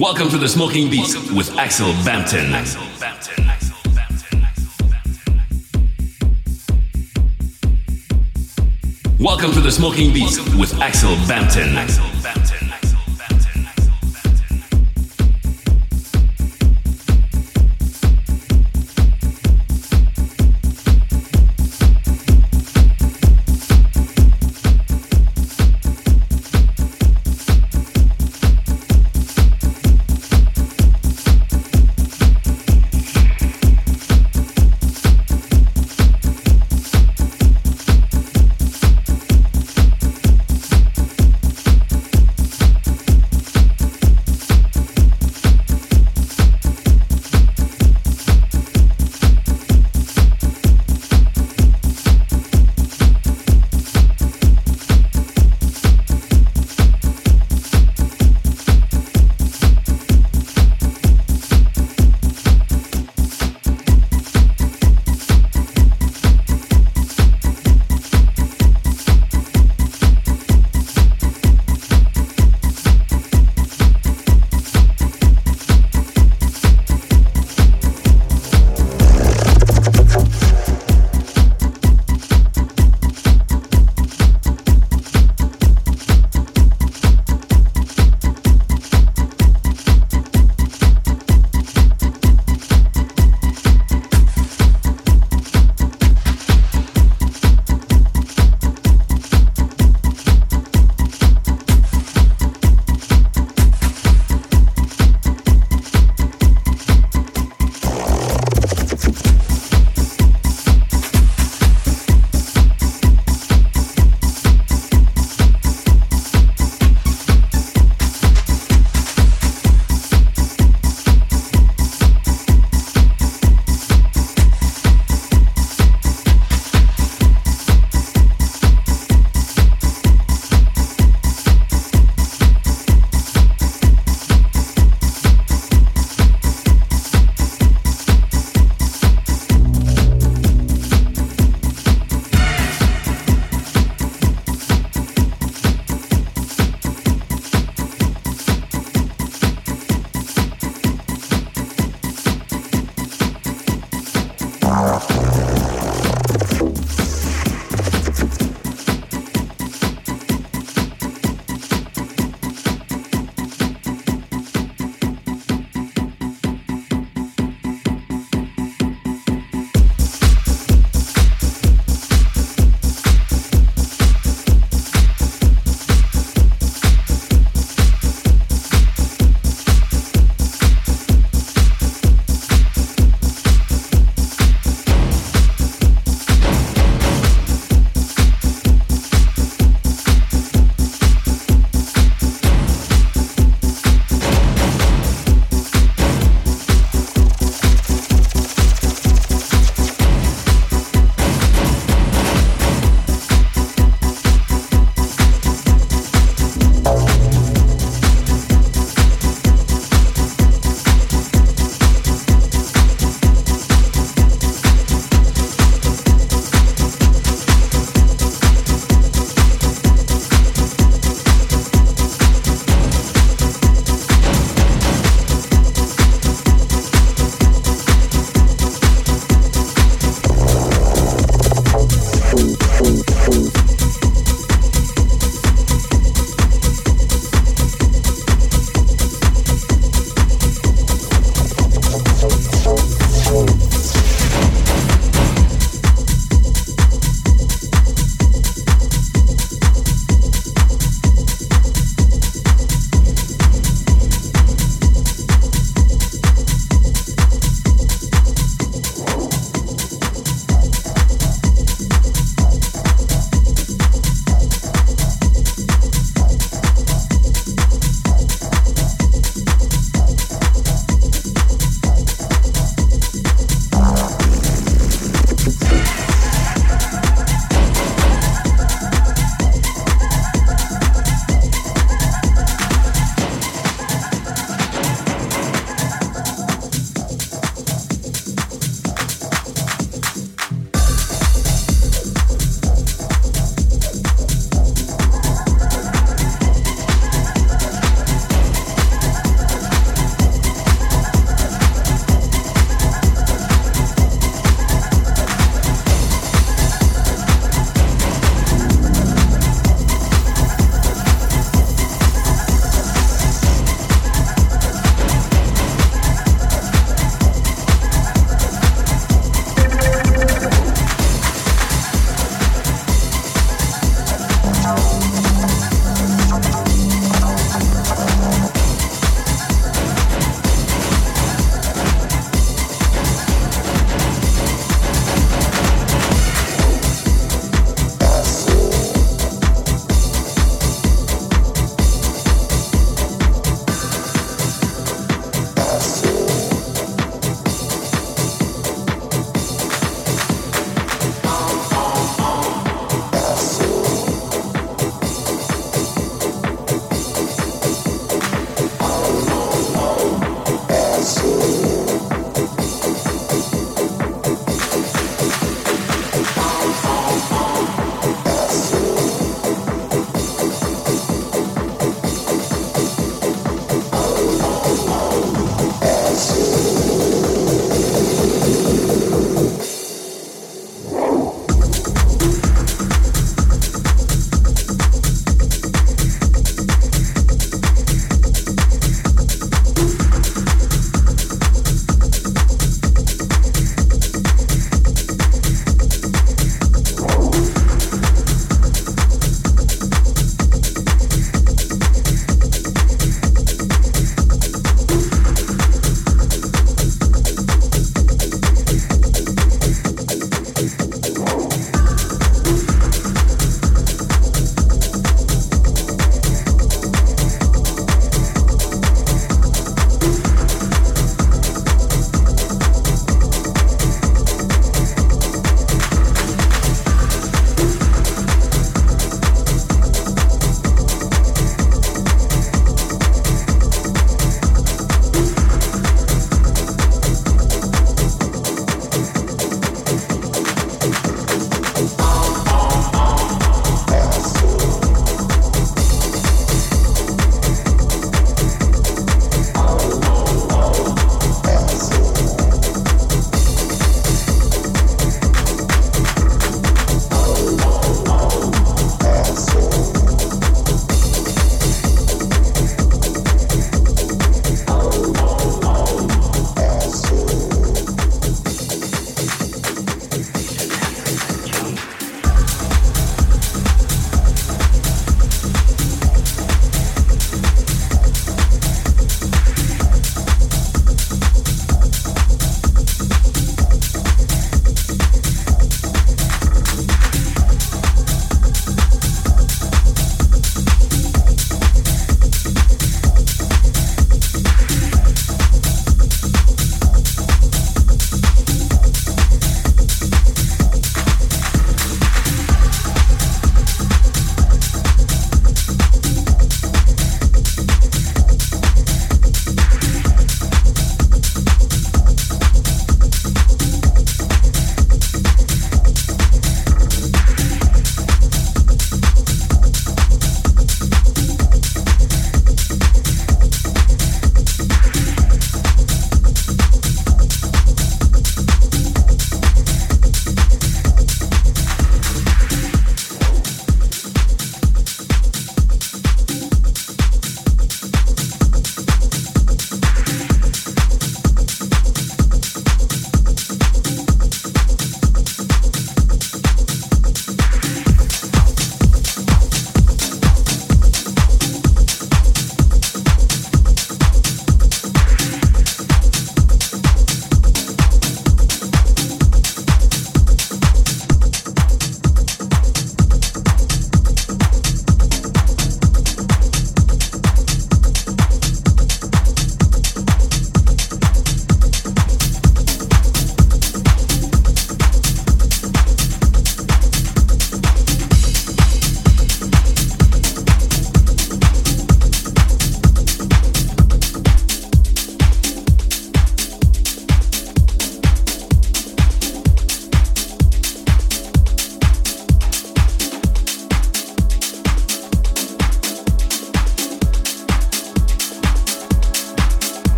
Welcome to the Smoking Beast with Axel Bampton. Welcome to the Smoking Beast with Axel Bampton.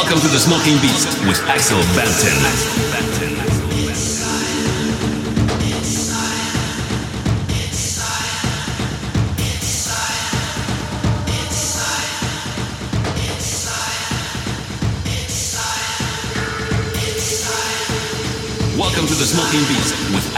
Welcome to the Smoking Beats with Axel Bampton. Welcome to the Smoking Beats with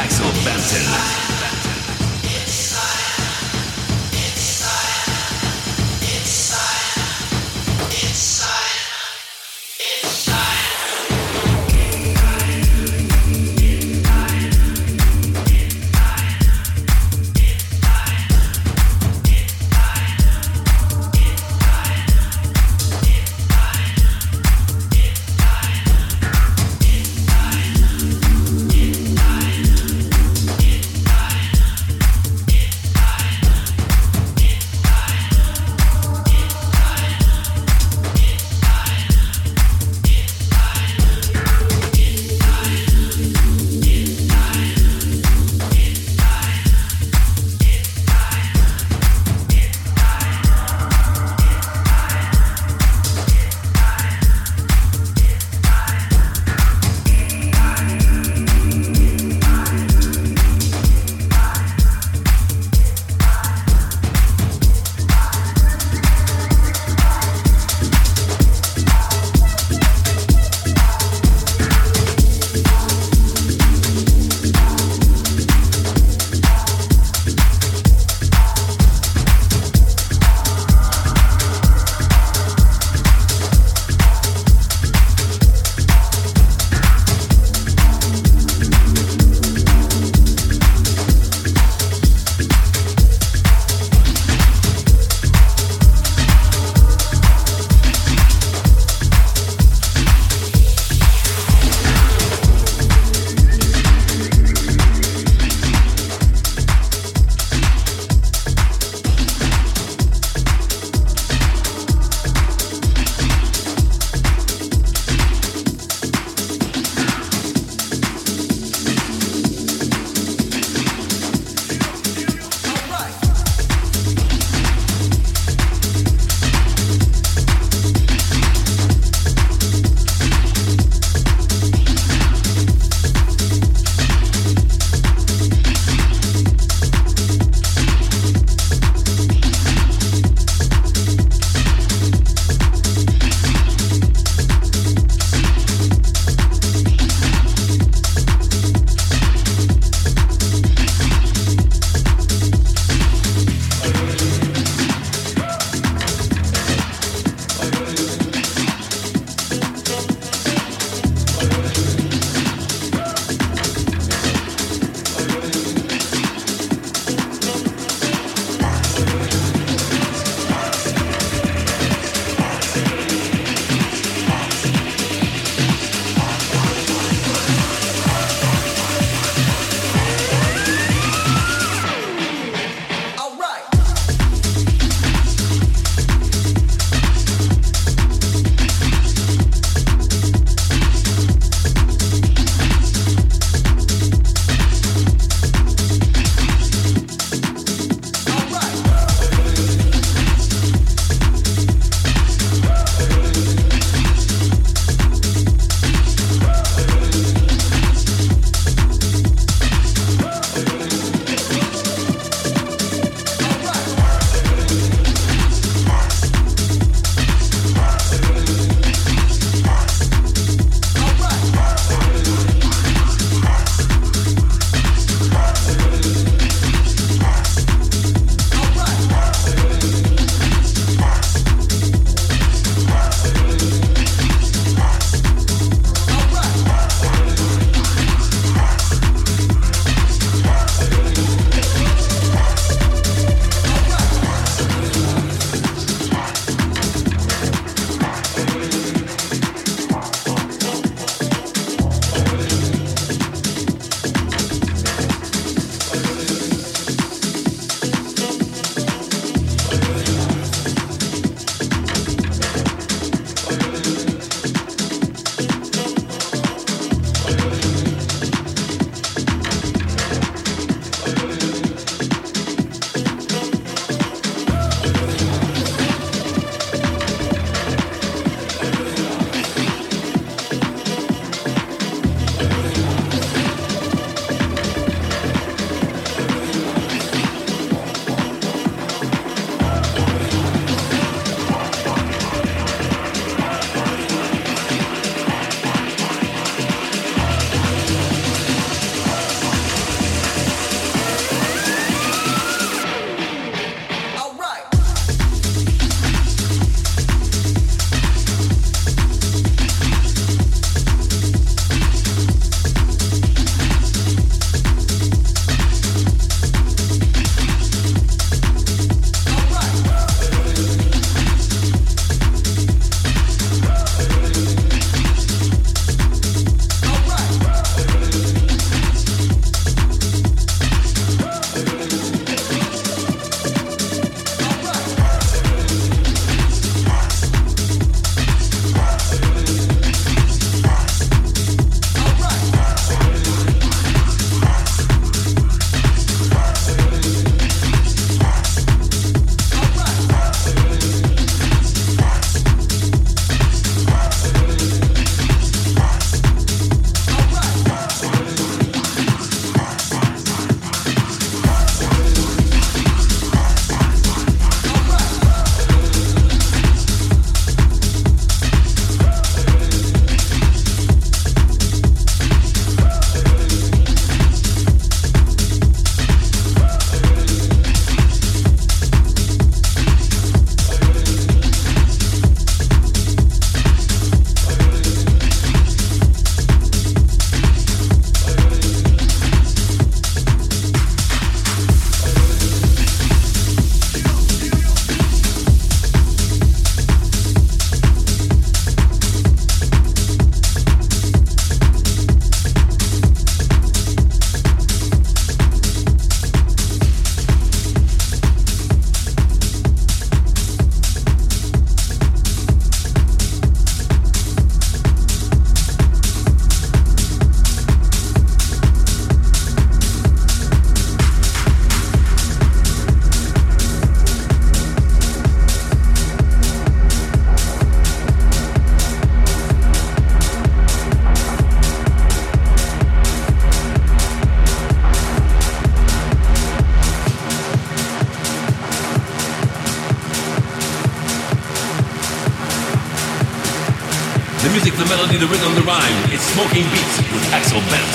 Smoking Beats with Axel Bampton.